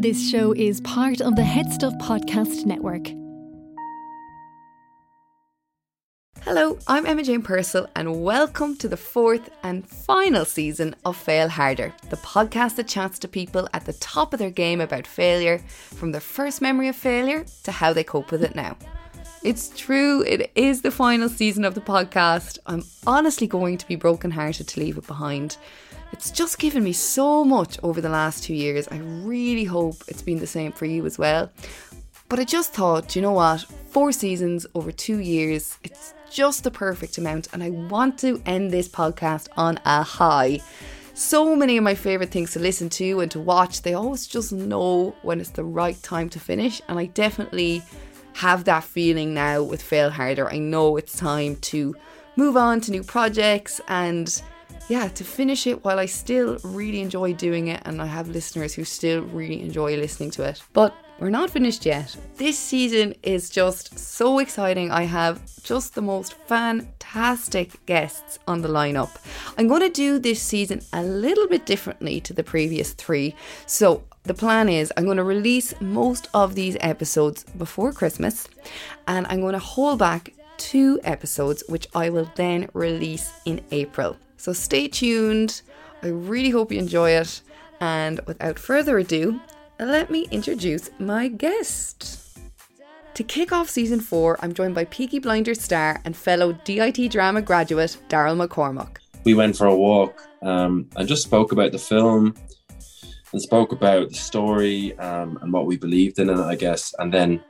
This show is part of the HeadStuff Podcast Network. Hello, I'm Emma Jane Purcell, and welcome to the fourth and final season of Fail Harder, the podcast that chats to people at the top of their game about failure, from their first memory of failure to how they cope with it now. It's true, it is the final season of the podcast. I'm honestly going to be brokenhearted to leave it behind. It's just given me so much over the last two years. I really hope it's been the same for you as well. But I just thought, you know what? Four seasons over two years, it's just the perfect amount, and I want to end this podcast on a high. So many of my favourite things to listen to and to watch, they always just know when it's the right time to finish, and I definitely have that feeling now with Fail Harder. I know it's time to move on to new projects and yeah, to finish it while I still really enjoy doing it and I have listeners who still really enjoy listening to it. But we're not finished yet. This season is just so exciting. I have just the most fantastic guests on the lineup. I'm going to do this season a little bit differently to the previous three. So, the plan is I'm going to release most of these episodes before Christmas and I'm going to hold back two episodes, which I will then release in April. So stay tuned. I really hope you enjoy it. And without further ado, let me introduce my guest. To kick off season four, I'm joined by Peaky Blinders star and fellow DIT drama graduate Daryl McCormack. We went for a walk um, and just spoke about the film and spoke about the story um, and what we believed in it, I guess. And then,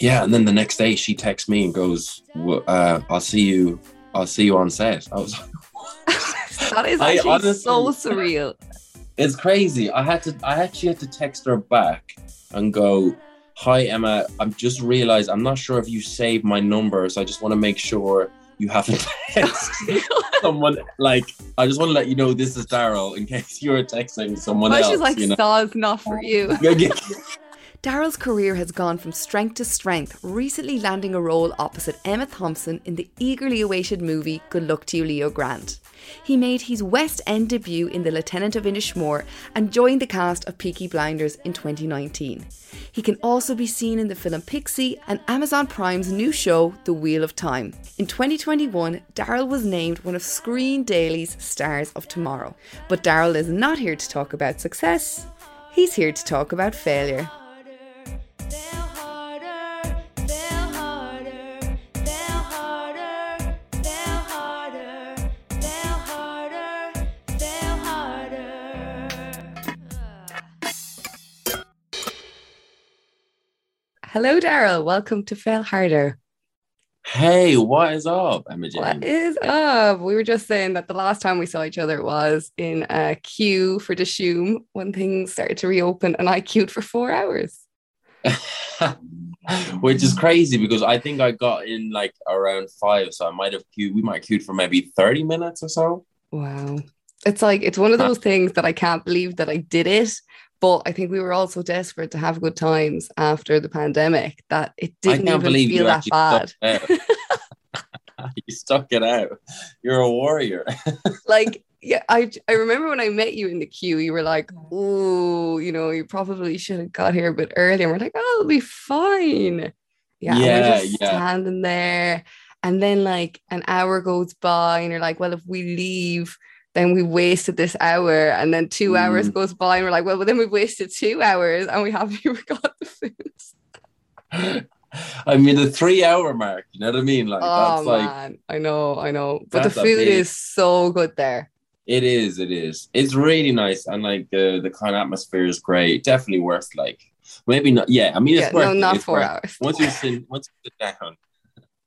yeah, and then the next day she texts me and goes, uh, "I'll see you. I'll see you on set." I was like, "That is actually honestly, so surreal." It's crazy. I had to. I actually had to text her back and go, "Hi Emma, I'm just realized I'm not sure if you saved my number, so I just want to make sure." you haven't texted someone like I just want to let you know this is Daryl in case you're texting someone Why else. She's like, you know? Stars not for you. Daryl's career has gone from strength to strength, recently landing a role opposite Emma Thompson in the eagerly awaited movie Good Luck to You, Leo Grande. He made his West End debut in The Lieutenant of Inishmore and joined the cast of Peaky Blinders in 2019. He can also be seen in the film Pixie and Amazon Prime's new show, The Wheel of Time. In 2021, Daryl was named one of Screen Daily's Stars of Tomorrow. But Daryl is not here to talk about success, he's here to talk about failure. Hello, Daryl. Welcome to Fail Harder. Hey, what is up, Emma Jane? What is up? We were just saying that the last time we saw each other was in a queue for Dishoom when things started to reopen, and I queued for four hours. Which is crazy because I think I got in like around five, so I might have queued. We might have queued for maybe thirty minutes or so. Wow, it's like it's one of those things that I can't believe that I did it, but I think we were all so desperate to have good times after the pandemic that it didn't even feel that bad. you stuck it out. You're a warrior. like, yeah, I I remember when I met you in the queue, you were like, "Oh, you know, you probably should have got here a bit earlier." And we're like, "Oh, it'll be fine." Yeah, yeah, yeah. standing there, and then like an hour goes by, and you're like, "Well, if we leave." Then we wasted this hour and then two mm. hours goes by and we're like well, well then we've wasted two hours and we haven't even got the food I mean the three hour mark you know what I mean? Like oh, that's like man. I know I know. But the food is so good there. It is it is. It's really nice and like the the kind of atmosphere is great. Definitely worth like maybe not yeah I mean it's yeah, worth no not it's four hours. once you sit once you sit down.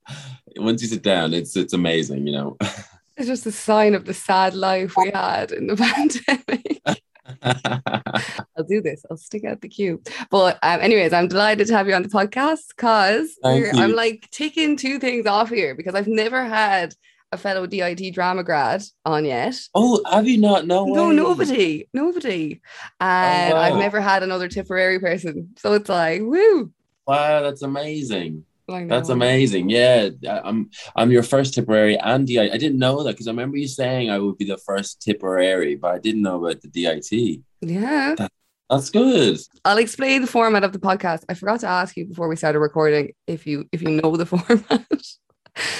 Once you sit down it's it's amazing you know it's just a sign of the sad life we had in the pandemic. I'll do this. I'll stick out the queue. But um, anyways, I'm delighted to have you on the podcast because I'm like taking two things off here because I've never had a fellow DIT drama grad on yet. Oh, have you not? No, no, way. nobody, nobody. And oh, wow. I've never had another Tipperary person. So it's like, woo. Wow, that's amazing. That's amazing. Yeah, I'm I'm your first Tipperary and DIT. I didn't know that because I remember you saying I would be the first Tipperary, but I didn't know about the DIT. Yeah, that, That's good. I'll explain the format of the podcast. I forgot to ask you before we started recording if you if you know the format.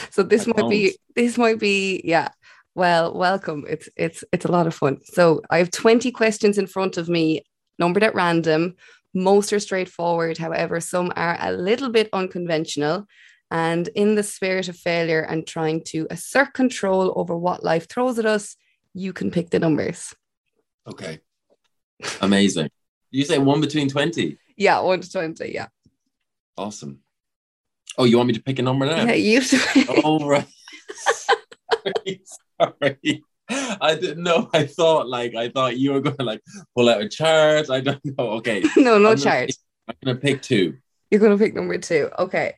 so this I might be don't. this might be yeah. Well, welcome. It's it's it's a lot of fun. So I have 20 questions in front of me, numbered at random. Most are straightforward, however, some are a little bit unconventional. And in the spirit of failure and trying to assert control over what life throws at us, you can pick the numbers. Okay. Amazing. You say one between 20. Yeah, one to 20. Yeah. Awesome. Oh, you want me to pick a number now? Yeah, you have to. Oh, right. sorry, sorry. I didn't know. I thought like I thought you were going to like pull out a chart. I don't know. Okay, no, no I'm gonna chart. pick- I'm gonna pick two. You're going to pick number two. Okay.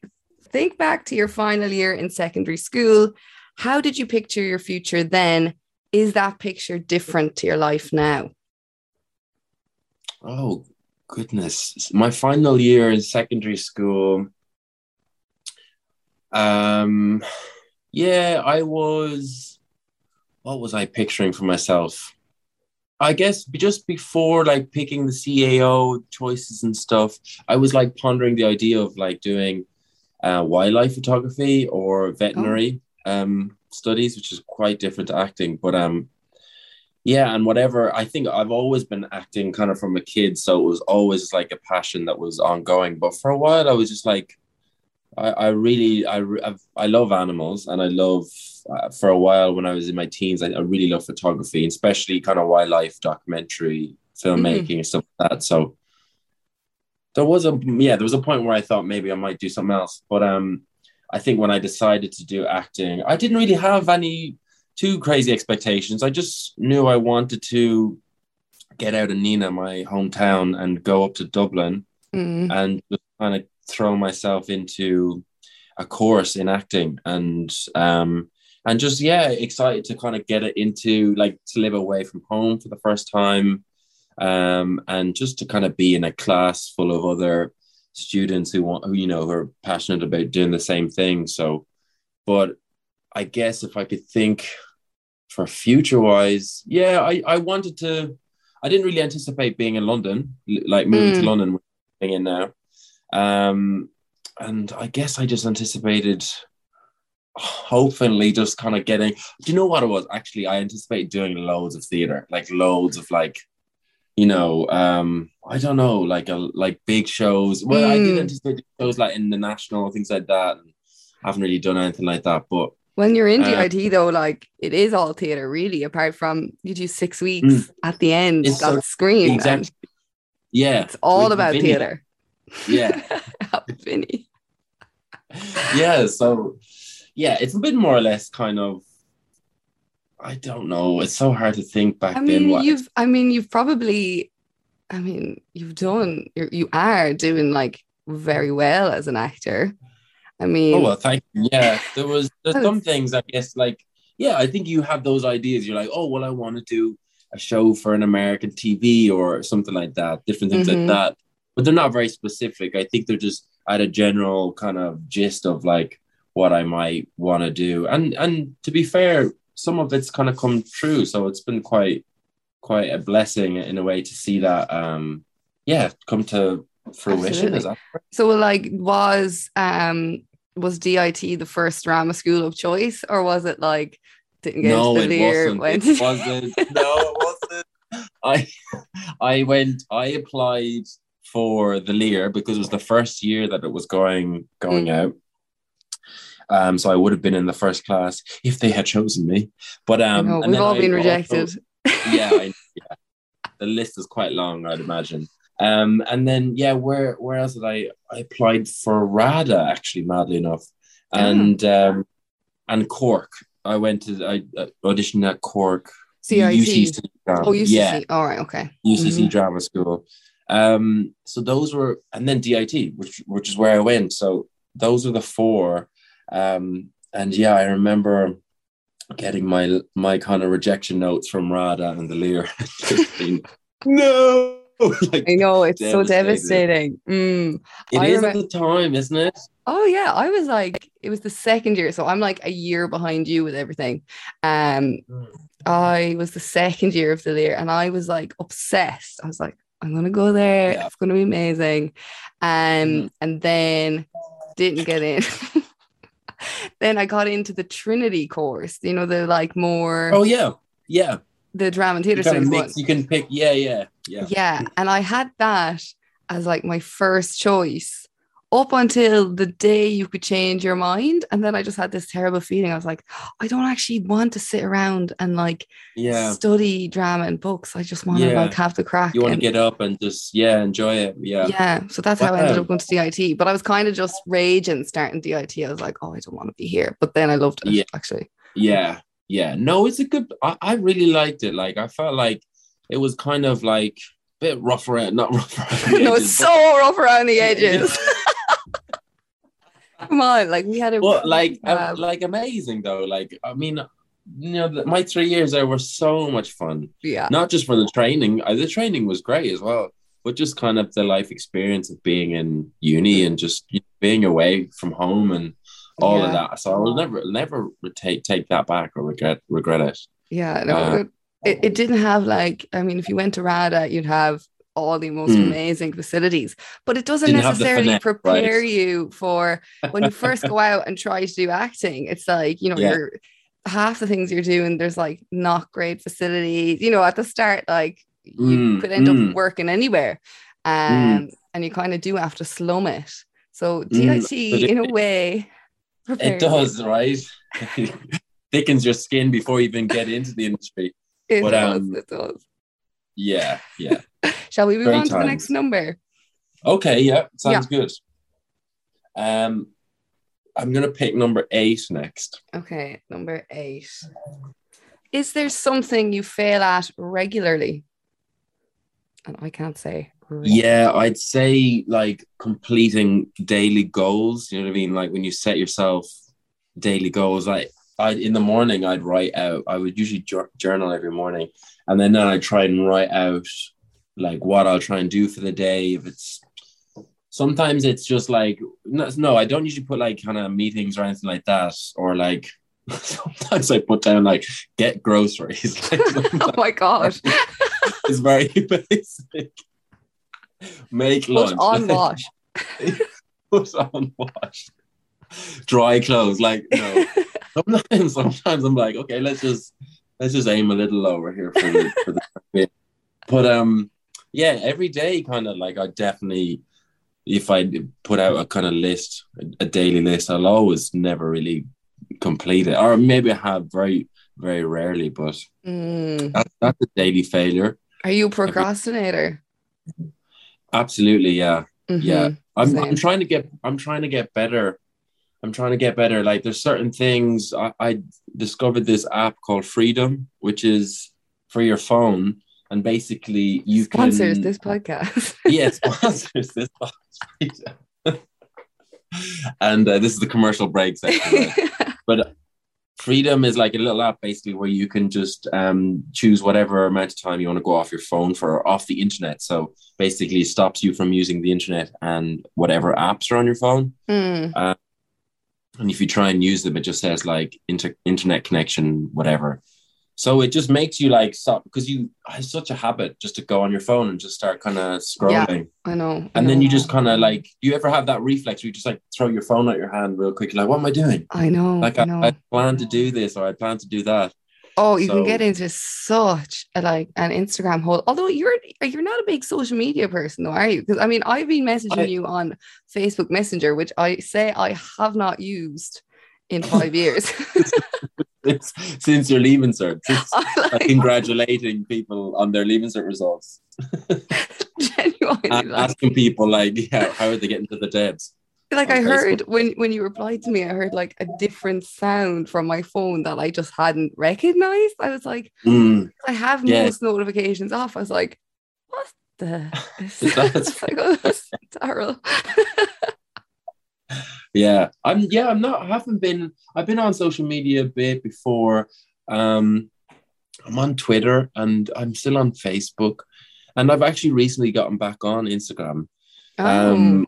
Think back to your final year in secondary school. How did you picture your future then? Is that picture different to your life now? Oh goodness! My final year in secondary school. Um, yeah, I was. What was I picturing for myself? I guess just before like picking the CAO choices and stuff, I was like pondering the idea of like doing uh, wildlife photography or veterinary um, studies, which is quite different to acting. But um, yeah, and whatever. I think I've always been acting kind of from a kid, so it was always like a passion that was ongoing. But for a while, I was just like, I, I really, I, I've, I love animals, and I love. Uh, for a while, when I was in my teens, I, I really love photography, especially kind of wildlife documentary filmmaking and stuff like that. So there was a yeah, there was a point where I thought maybe I might do something else, but um, I think when I decided to do acting, I didn't really have any too crazy expectations. I just knew I wanted to get out of Nenagh, my hometown, and go up to Dublin Mm. and just kind of throw myself into a course in acting and um and just yeah excited to kind of get it into like to live away from home for the first time um and just to kind of be in a class full of other students who want who you know who are passionate about doing the same thing so but i guess if i could think for future wise yeah i i wanted to i didn't really anticipate being in london like moving to Mm. london being in now um and i guess i just anticipated hopefully just kind of getting do you know what it was actually i anticipated doing loads of theater like loads of like you know um i don't know like a like big shows well i did Mm. anticipate shows like in the national things like that and I haven't really done anything like that but When you're in Uh, DIT though, like it is all theatre really, apart from you do six weeks Mm. at the end, It's so- screen. exactly yeah It's all about theatre. Yeah Vinny. yeah so yeah it's a bit more or less kind of i don't know it's so hard to think back I then mean, what you've I mean, you've probably I mean, you've done you're, you are doing like very well as an actor. I mean, Oh well, thank you. Yeah, there was there's Oh, some things I guess like yeah, I think you have those ideas. You're like, oh well, I want to do a show for an American TV or something like that, different things Mhm. like that. But they're not very specific. I think they're just at a general kind of gist of like what I might want to do. And and to be fair, some of it's kind of come true. So it's been quite quite a blessing in a way to see that um yeah come to fruition. Absolutely. Is that so like was um was DIT the first drama school of choice, or was it like didn't get no, into the it wasn't. went It wasn't. No, it wasn't. I I went. I applied for the Lir because it was the first year that it was going going Mm. out. Um, so I would have been in the first class if they had chosen me. But um, know, we've all I been also- rejected. yeah, I, yeah. The list is quite long, I'd imagine. Um, and then yeah, where where else did I? I applied for RADA actually, madly enough, and um, and Cork. I went to I uh, auditioned at Cork. CIT. UCC drama. Oh, UCC. Yeah, All right. Okay. UCC Mhm. drama school. Um, so those were, and then DIT, which which is where I went. So those are the four. Um, and yeah, I remember getting my my kind of rejection notes from Rada and the Lir. Being, no, like, I know it's so Devastating. devastating. Mm. it I is remem- at the time, isn't it? Oh yeah, I was like, it was the second year, so I'm like a year behind you with everything. Um, I was the second year of the year, and I was like obsessed. I was like, I'm gonna go there. Yeah. It's gonna be amazing. Um, and then didn't get in. then I got into the Trinity course, you know, the like more Oh yeah, yeah. the drama and theatre kind of studies one. mix. You can pick. Yeah, yeah, yeah. Yeah. And I had that as like my first choice up until the day you could change your mind. And then I just had this terrible feeling. I was like, I don't actually want to sit around and like Yeah. study drama and books. I just want to like have the crack. You want to get up and just yeah enjoy it. Yeah. yeah. So that's how I ended up going to DIT. But I was kind of just raging starting DIT. I was like, oh, I don't want to be here. But then I loved it Yeah. actually. Yeah, yeah. No, it's a good. I, I really liked it. Like I felt like it was kind of like a bit rough around, not rough around. no, edges, it's so rough around the edges. Come on, like we had a Well, like, like amazing though. Like, I mean, you know, the, my three years there were so much fun. yeah, Not just for the training. Uh, the training was great as well, but just kind of the life experience of being in uni and just being away from home and all of that. So I will never, never take take that back or regret regret it. Yeah, no, Uh, it, it, it didn't have like, I mean, if you went to RADA, you'd have all the most Mm. amazing facilities, but it doesn't Didn't necessarily finesse, prepare right. you for when you first go out and try to do acting. It's like, you know, Yeah. you're half the things you're doing, there's like not great facilities, you know, at the start, like you Mm, could end mm. up working anywhere. Um, and you kind of do have to slum it. So DIT, Mm, it- in a way, It you. does, right? Thickens your skin before you even get into the industry. It but, does. um, it does. Yeah, yeah. Shall we move great on to the next number? Okay, yeah, sounds good. Um, I'm gonna pick number eight next. Okay, number eight. Is there something you fail at regularly? And I can't say. re- Yeah, I'd say like completing daily goals. You know what I mean? Like when you set yourself daily goals, like I in the morning I'd write out. I would usually journal every morning, and then then I try and write out like what I'll try and do for the day. If it's sometimes it's just like no, no I don't usually put like kind of meetings or anything like that, or like sometimes I put down like get groceries. Like, oh my god. it's very basic. Make Put lunch. on wash. Put on wash. Dry clothes. Like no. Sometimes, sometimes I'm like, okay, let's just let's just aim a little lower here for the for the bit. But um, yeah, every day kind of like I definitely, if I put out a kind of list, a, daily list, I'll always never really complete it, or maybe I have very very rarely, but Mm. that, that's a daily failure. Are you a procrastinator? Absolutely, yeah. Yeah. Mhm. I'm, Same. I'm trying to get I'm trying to get better. I'm trying to get better. Like there's certain things I, I discovered this app called Freedom, which is for your phone, and basically you can Sponsors can this podcast. yeah sponsors this podcast. and uh, this is the commercial break section. right? But Freedom is like a little app basically where you can just um, choose whatever amount of time you want to go off your phone for or off the internet. So basically, it stops you from using the internet and whatever apps are on your phone. Mm. And if you try and use them, it just says like inter- internet connection, whatever. So it just makes you like stop because you it's such a habit just to go on your phone and just start kind of scrolling. I know. I And then you just kind of like, do you ever have that reflex where you just like throw your phone out your hand real quick? You're like, what am I doing? I know. Like, I I, know. I plan to do this or I plan to do that. Oh, you can get into such a, like an Instagram hole. Although you're you're not a big social media person, though, are you? Because I mean, I've been messaging I- you on Facebook Messenger, which I say I have not used in five years. Since, since you're leaving cert, since, like, uh, like, congratulating people on their leaving cert results, genuinely, like, asking people like, yeah, how are they getting to the debs? Like I heard when when you replied to me, I heard like a different sound from my phone that I just hadn't recognized. I was like, Mm, I have Yeah. most notifications off. I was like, what the? That's- like, oh, that's terrible. yeah, I'm. Yeah, I'm not. I haven't been. I've been on social media a bit before. Um, I'm on Twitter and I'm still on Facebook, and I've actually recently gotten back on Instagram. Oh, Um,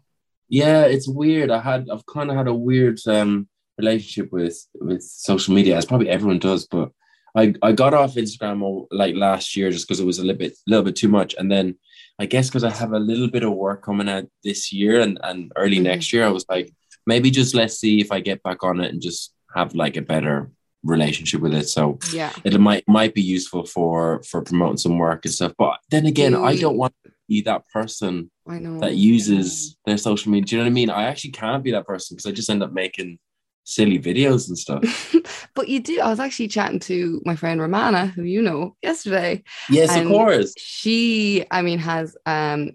yeah, it's weird. I had I've kind of had a weird um relationship with with social media, as probably everyone does. But I I got off Instagram like last year just because it was a little bit little bit too much, and then I guess because I have a little bit of work coming out this year and, and early Mhm. next year, I was like, maybe just let's see if I get back on it and just have like a better relationship with it. So Yeah. it might might be useful for for promoting some work and stuff. But then again, I Mm. don't want to be that person I know. that uses their social media. Do you know what I mean? I actually can't be that person because I just end up making silly videos and stuff. but you do. I was actually chatting to my friend Romana, who you know, yesterday. yes, of course. She, I mean, has um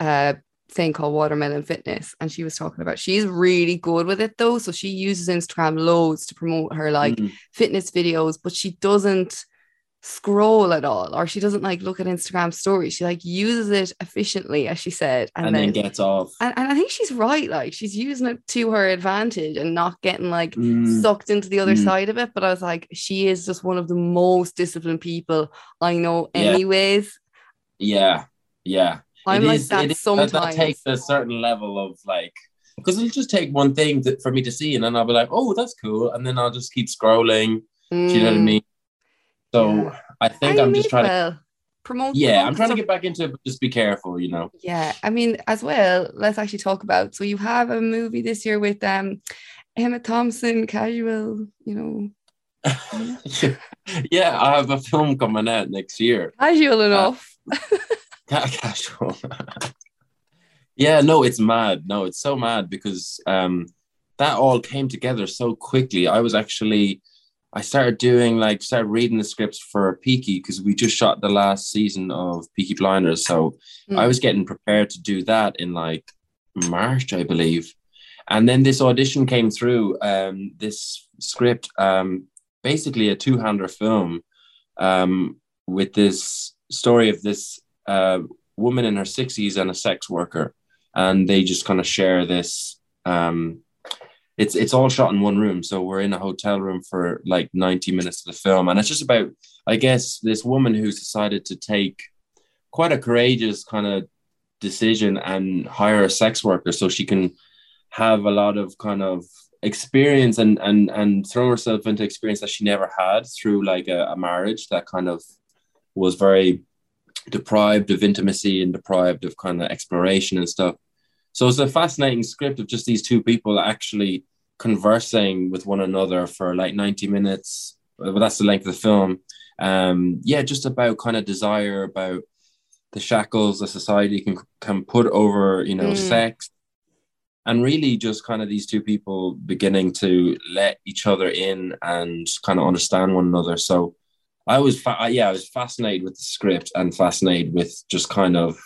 a thing called Watermelon Fitness, and she was talking about she's really good with it though. So she uses Instagram loads to promote her like Mm. fitness videos, but she doesn't scroll at all, or she doesn't like look at Instagram stories. She like uses it efficiently, as she said, and, and, then. then gets off. and, and I think she's right. Like she's using it to her advantage and not getting like Mm. sucked into the other Mm. side of it. But I was like, she is just one of the most disciplined people I know, anyways. Yeah, yeah. I'm It like is- that it is- sometimes. That, takes a certain level of like, because it'll just take one thing to, for me to see, and then I'll be like, oh, that's cool, and then I'll just keep scrolling. Do you know what I Mm. mean? So Yeah. I think And I'm just trying to, promote. yeah, promote I'm trying to get back into it, but just be careful, you know. Yeah, I mean, as well. Let's actually talk about. So you have a movie this year with um Emma Thompson, casual. You know, yeah, I have a film coming out next year. casual enough. Ca- Casual. yeah, no, it's mad. No, it's so mad because um, that all came together so quickly. I was actually, I started doing like, started reading the scripts for Peaky because we just shot the last season of Peaky Blinders. So Mm. I was getting prepared to do that in like March, I believe. And then this audition came through. Um, this script, um, basically a two-hander film, um, with this story of this uh, woman in her sixties and a sex worker, and they just kind of share this. Um, it's it's all shot in one room, so we're in a hotel room for like ninety minutes of the film, and it's just about, I guess, this woman who's decided to take quite a courageous kind of decision and hire a sex worker so she can have a lot of kind of experience and and and throw herself into experience that she never had through like a, a marriage that kind of was very deprived of intimacy and deprived of kind of exploration and stuff so it's a fascinating script of just these two people actually conversing with one another for like 90 minutes. Well that's the length of the film. Um yeah just about kind of desire about the shackles that society can can put over you know Mm. sex. And really just kind of these two people beginning to let each other in and kind of understand one another. So i was fa- yeah i was fascinated with the script and fascinated with just kind of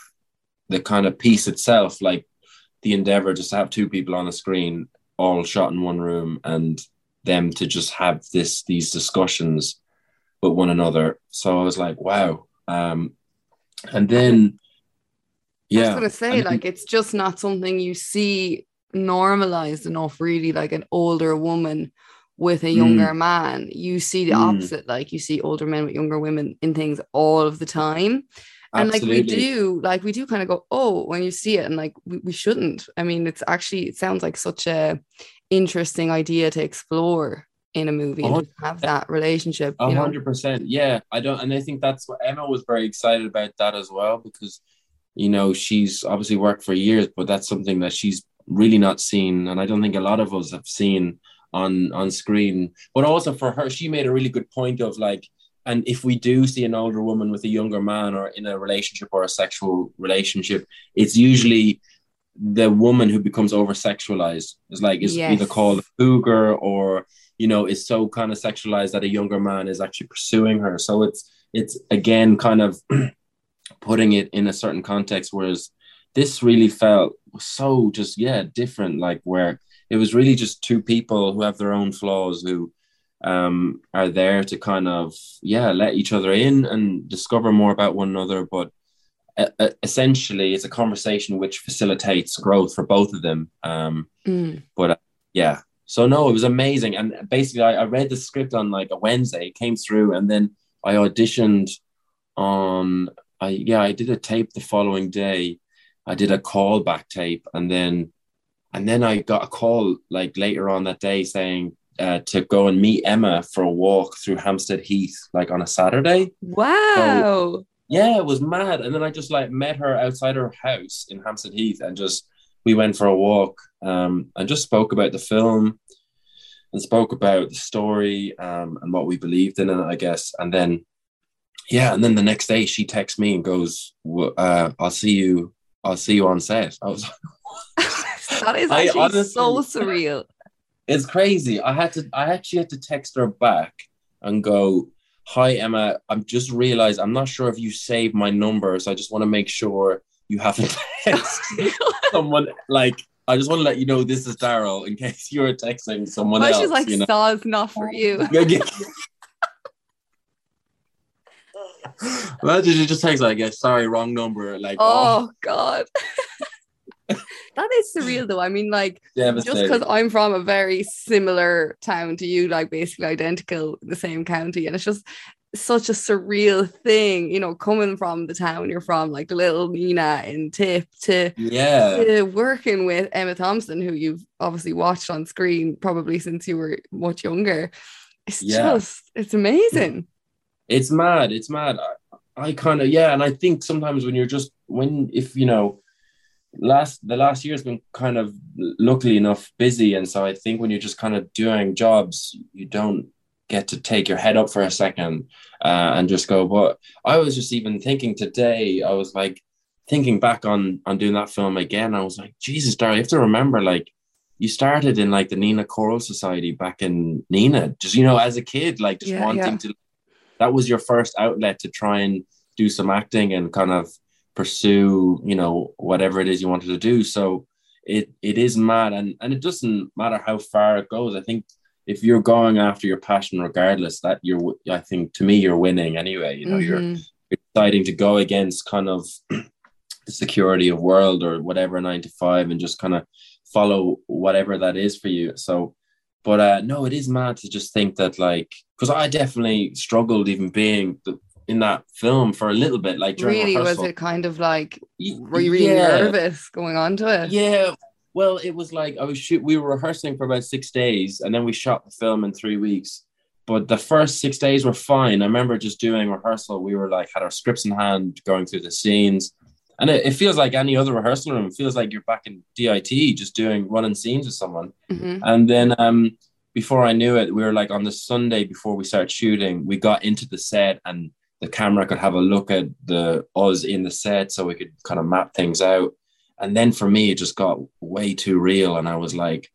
the kind of piece itself like the endeavor just to have two people on a screen all shot in one room and them to just have this these discussions with one another so i was like wow um and then yeah I was gonna say, and then- like, it's just not something you see normalized enough, really, like an older woman with a younger man. You see the Mm. opposite, like you see older men with younger women in things all of the time. And like we do, like we do kind of go, oh, when you see it, and like we, we shouldn't. I mean, it's actually it sounds like such a interesting idea to explore in a movie and have that relationship. A You hundred percent. Yeah. I don't and I think that's what Emma was very excited about that as well because you know she's obviously worked for years, but that's something that she's really not seen. And I don't think a lot of us have seen on on screen. But also for her, she made a really good point of like, and if we do see an older woman with a younger man or in a relationship or a sexual relationship, it's usually the woman who becomes over sexualized. It's like is Yes. either called a cougar or you know is so kind of sexualized that a younger man is actually pursuing her so it's it's again kind of putting it in a certain context whereas this really felt so just yeah different like where it was really just two people who have their own flaws who um are there to kind of yeah let each other in and discover more about one another but uh, uh, essentially it's a conversation which facilitates growth for both of them um Mm. yeah. So no, it was amazing. And basically I, I read the script on like a Wednesday, it came through, and then I auditioned on I yeah, I did a tape the following day. I did a callback tape and then and then I got a call like later on that day saying uh, to go and meet Emma for a walk through Hampstead Heath like on a Saturday. Wow. yeah, it was mad. And then I just like met her outside her house in Hampstead Heath and just we went for a walk um, and just spoke about the film and spoke about the story um, and what we believed in it, I guess. And then, yeah, and then the next day she texts me and goes, uh, "I'll see you. I'll see you on set." I was like, "That is actually honestly, so surreal." It's crazy. I had to. I actually had to text her back and go, "Hi Emma, I'm just realized I'm not sure if you saved my number, so I just want to make sure you haven't texted someone like." I just want to let you know this is Daryl in case you're texting someone well, else. She's like, you know? "Stars not for you." Imagine she just takes like, yeah, sorry, wrong number. Like, oh, oh. god, that is surreal though. I mean, like, just because I'm from a very similar town to you, like basically identical, the same county, and it's just such a surreal thing, you know, coming from the town you're from, like little Nenagh in Tip, to yeah, to working with Emma Thompson, who you've obviously watched on screen probably since you were much younger. It's yeah. just, it's amazing. It's mad. It's mad. I, I kind of yeah, and I think sometimes when you're just when if you know last the last year's been kind of luckily enough busy and so i think when you're just kind of doing jobs you don't get to take your head up for a second uh, and just go. But I was just even thinking today, I was like thinking back on on doing that film again. I was like, Jesus, Darry, you have to remember, like you started in like the Nenagh Choral Society back in Nenagh just you know, as a kid, like just yeah, wanting yeah. to. That was your first outlet to try and do some acting and kind of pursue, you know, whatever it is you wanted to do. So it it is mad, and and it doesn't matter how far it goes. I think if you're going after your passion regardless that you're i think to me you're winning anyway you know mm-hmm. you're, you're deciding to go against kind of the security of world or whatever nine to five and just kind of follow whatever that is for you so but uh no it is mad to just think that like because i definitely struggled even being the, in that film for a little bit like really rehearsal. was it kind of like were you really yeah. nervous going on to it yeah well, it was like I was shoot. We were rehearsing for about six days, and then we shot the film in three weeks. But the first six days were fine. I remember just doing rehearsal. We were like had our scripts in hand, going through the scenes, and it, it feels like any other rehearsal room. It feels like you're back in DIT, just doing running scenes with someone. Mm-hmm. And then um, before I knew it, we were like on the Sunday before we started shooting. We got into the set, and the camera could have a look at the us in the set, so we could kind of map things out. And then for me it just got way too real and i was like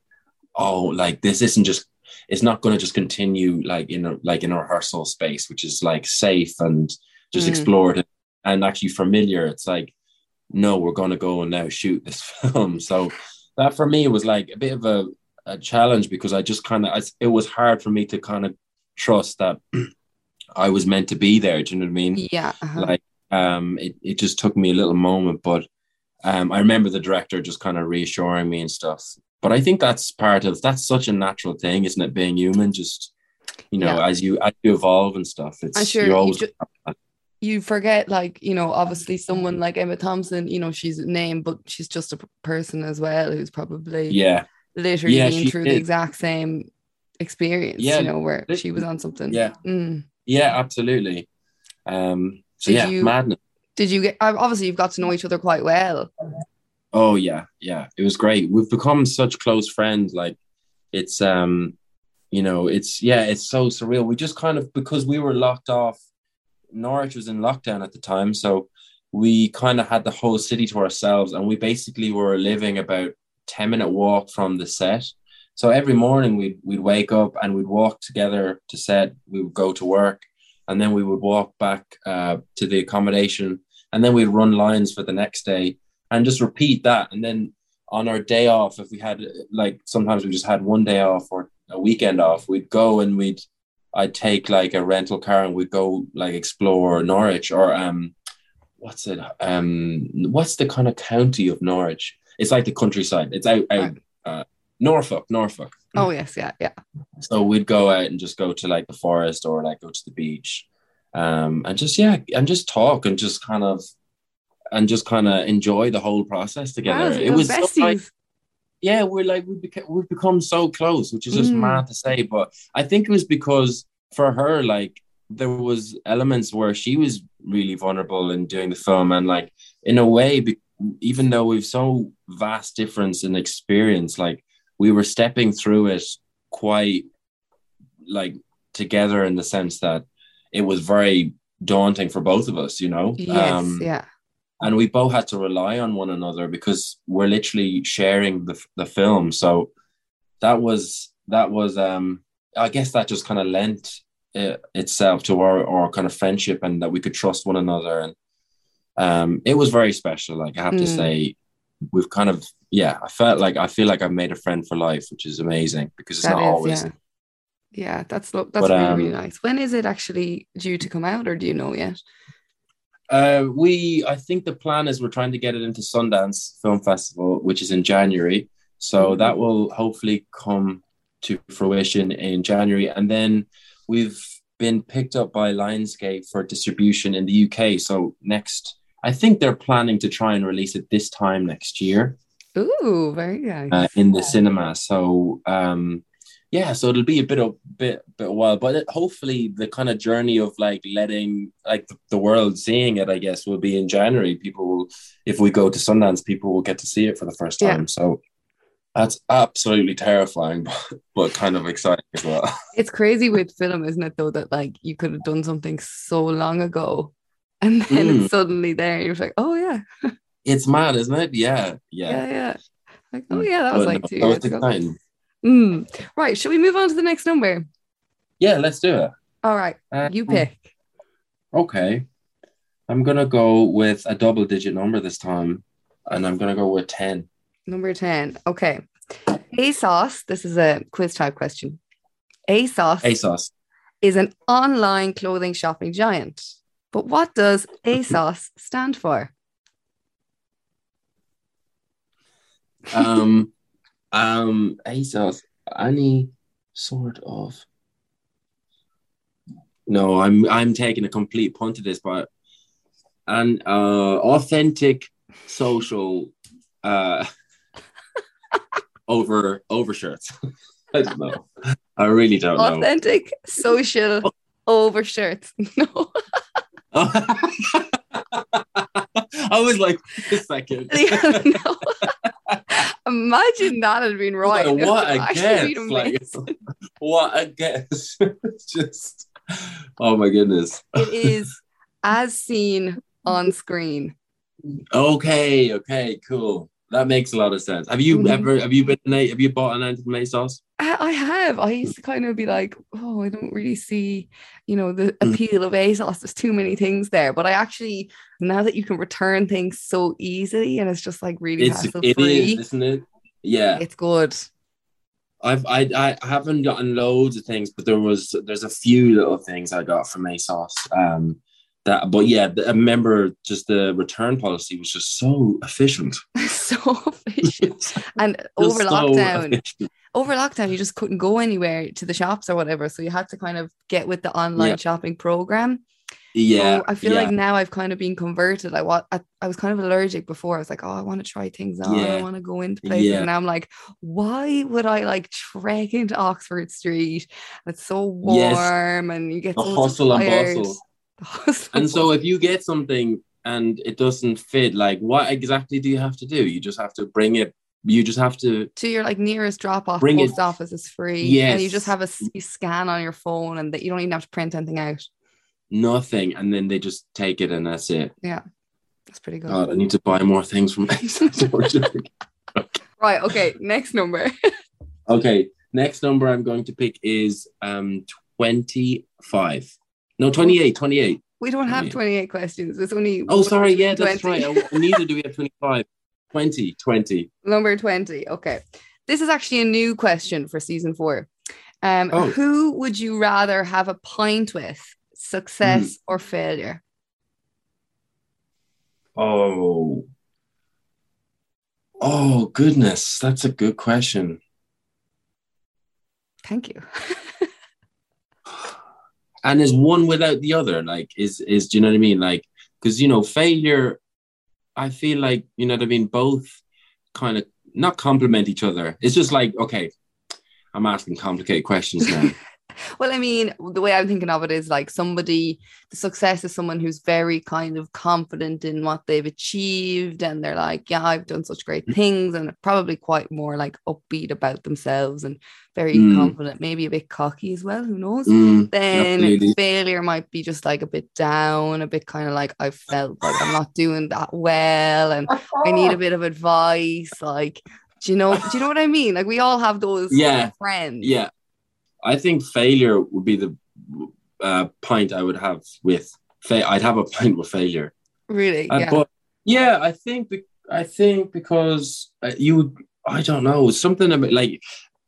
oh like this isn't just it's not going to just continue like in a like in a rehearsal space which is like safe and just mm. explored and actually familiar. It's like no we're going to go and now shoot this film. So that for me was like a bit of a, a challenge because i just kind of it was hard for me to kind of trust that i was meant to be there do you know what i mean yeah uh-huh. like um it, it just took me a little moment but um, I remember the director just kind of reassuring me and stuff. But I think that's part of that's such a natural thing, isn't it? Being human, just you know, yeah. as you as you evolve and stuff. It's I'm sure you always. You, you forget, like you know, obviously someone like Emma Thompson, you know, she's a name, but she's just a person as well who's probably yeah, literally yeah, been through the exact same experience. Yeah, you know, where she was on something. Yeah, mm. Yeah, absolutely. Um, so Did yeah, you, madness. did you get obviously you've got to know each other quite well. Oh yeah yeah it was great. We've become such close friends like it's um you know it's yeah it's so surreal. We just kind of because we were locked off norwich was in lockdown at the time so we kind of had the whole city to ourselves and we basically were living about 10 minute walk from the set so every morning we'd, we'd wake up and we'd walk together to set we would go to work and then we would walk back uh, to the accommodation and then we'd run lines for the next day and just repeat that. And then on our day off if we had like sometimes we just had one day off or a weekend off we'd go and we'd i'd take like a rental car and we'd go like explore norwich or um what's it um what's the kind of county of norwich? It's like the countryside. It's out, out uh, norfolk norfolk oh yes yeah yeah so we'd go out and just go to like the forest or like go to the beach um, and just yeah, and just talk and just kind of and just kind of enjoy the whole process together. Wow, it was so like, yeah, we're like we became we've become so close, which is just mm. mad to say, but I think it was because for her, like there was elements where she was really vulnerable in doing the film, and like in a way, be- even though we've so vast difference in experience, like we were stepping through it quite like together in the sense that it was very daunting for both of us, you know. Yes, yeah. and we both had to rely on one another because we're literally sharing the the film. So that was that was um I guess that just kind of lent it, itself to our our kind of friendship and that we could trust one another and um it was very special. Like I have to Mm. say, we've kind of yeah. I felt like I feel like I've made a friend for life, which is amazing because it's That not is, always. yeah. Yeah, that's that's But, really um, really nice. When is it actually due to come out, or do you know yet? Uh, we, I think the plan is we're trying to get it into Sundance Film Festival, which is in January. So Mhm. that will hopefully come to fruition in January. And then we've been picked up by Lionsgate for distribution in the UK. So next, I think they're planning to try and release it this time next year Ooh, very nice. uh, in the cinema. So um, yeah, so it'll be a bit of bit bit a while, but it, hopefully the kind of journey of like letting like the, the world seeing it, I guess, will be in January. People will, if we go to Sundance, people will get to see it for the first Yeah. time. So that's absolutely terrifying, but, but kind of exciting as well. It's crazy with film, isn't it? Though that like you could have done something so long ago, and then Mm. suddenly there. You're like, oh yeah, It's mad, isn't it? Yeah, yeah, yeah. yeah. Like, oh yeah, that was like no, two that was years ago. exciting. Mm. Right, should we move on to the next number? Yeah, let's do it. All right, you pick. Okay. I'm gonna go with a double digit number this time, and I'm gonna go with ten. Number 10. Okay. ASOS, this is a quiz type question. ASOS ASOS. is an online clothing shopping giant. But what does ASOS stand for? um, um, ASOS, any sort of. No, I'm I'm taking a complete punt at this, but an uh, authentic social uh, over overshirts. I don't know. I really don't know. Authentic social overshirts. No. I was like, a second. Yeah, no. Imagine that had been right. Like, what a guess! Like, amazing. what a guess! Just, oh my goodness. it is as seen on screen. Okay, okay, cool. That makes a lot of sense. Have you Mhm. ever have you been have you bought an from ASOS? I, I have. I used to kind of be like, oh, I don't really see, you know, the Mm. appeal of ASOS. There's too many things there. But I actually, now that you can return things so easily and it's just like really It's it free, is, isn't it? Yeah. it's good. I've I I haven't gotten loads of things, but there was there's a few little things I got from ASOS. Um that but yeah, I remember just the return policy was just so efficient. so efficient. And over so lockdown, efficient. over lockdown, you just couldn't go anywhere to the shops or whatever. So you had to kind of get with the online Yeah. shopping program. Yeah. So I feel yeah. like now I've kind of been converted. I, wa- I I was kind of allergic before. I was like, oh, I want to try things on. I want to go into places. Yeah. And now I'm like, why would I like trek into Oxford Street? It's so Yes. warm and you get so hustle and bustle. And so if you get something and it doesn't fit, like what exactly do you have to do? You just have to bring it. You just have to. to your like nearest drop off Bring it- post office is free. And you just have a you scan on your phone and that you don't even have to print anything out. Nothing, and then they just take it, and that's it. Yeah, that's pretty good. God, I need to buy more things from ASOS. Right. Okay. Next number. okay, next number I'm going to pick is um 25. No, 28, 28. We don't have Yeah. 28 questions. It's only Oh, sorry, yeah, that's right. Oh, Neither do we have 25. 20, 20. Number 20. Okay. This is actually a new question for season four. Um, Oh. Who would you rather have a pint with, success Hmm. or failure? Oh. Oh, goodness. That's a good question. Thank you. and is one without the other like is is do you know what i mean? Like because you know failure i feel like you know what i mean both kind of not complement each other. It's just like okay i'm asking complicated questions now well, I mean, the way I'm thinking of it is like somebody, the success is someone who's very kind of confident in what they've achieved. And they're like, yeah, I've done such great Mm. things. And probably quite more like upbeat about themselves and very Mm. confident, maybe a bit cocky as well. Who knows? Mm, Then absolutely. failure might be just like a bit down, a bit kind of like, I felt like I'm not doing that well. And I need a bit of advice. Like, do you know, do you know what I mean? Like we all have those Yeah. friends. Yeah, I think failure would be the uh, pint I would have with. Fa- I'd have a pint with failure. Really. Uh, Yeah. But yeah, I think be- I think because uh, you would. I don't know something about like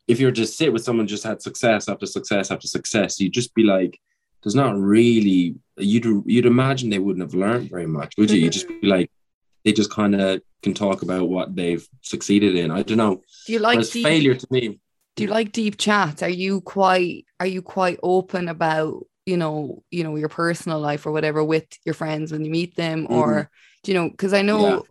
if you're just sit with someone just had success after success after success, you'd just be like, there's not really you'd you'd imagine they wouldn't have learned very much, would you? You'd just be like, they just kind of can talk about what they've succeeded in. I don't know. do you like deep, failure to me, do you like deep chats? Are you quite are you quite open about, you know, you know, your personal life or whatever with your friends when you meet them? Or do you know, because I know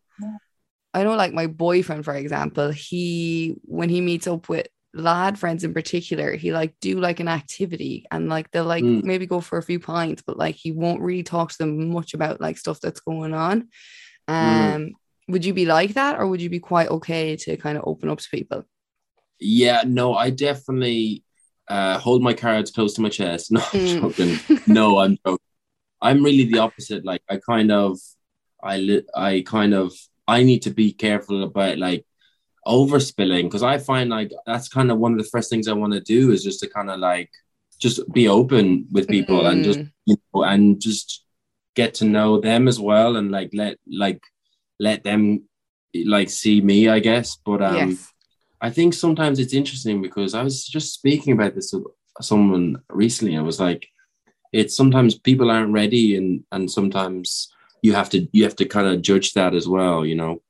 I know like my boyfriend, for example, he when he meets up with lad friends in particular, he like do like an activity and like they'll like Mm. maybe go for a few pints, but like he won't really talk to them much about like stuff that's going on. Um Mm. would you be like that or would you be quite okay to kind of open up to people? Yeah, no, I definitely uh, hold my cards close to my chest. No, I'm Mm. joking. No, I'm joking. I'm really the opposite. Like I kind of, I li- I kind of, I need to be careful about like overspilling because I find like that's kind of one of the first things I want to do is just to kind of like just be open with people and just Mm. you know and just get to know them as well and like let like let them like see me I guess but um yes. I think sometimes it's interesting because I was just speaking about this with someone recently. I was like, it's sometimes people aren't ready, and and sometimes you have to you have to kind of judge that as well, you know,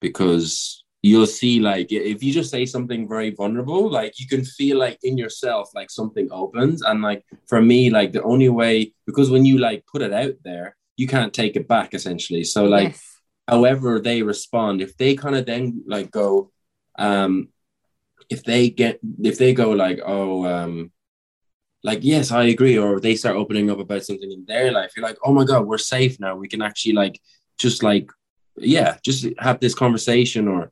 because you'll see like if you just say something very vulnerable, like you can feel like in yourself like something opens, and like for me, like the only way because when you like put it out there, you can't take it back essentially. So like yes. however they respond if they kind of then like go um if they get if they go like oh um like yes i agree or they start opening up about something in their life you're like oh my god we're safe now we can actually like just like yeah just have this conversation or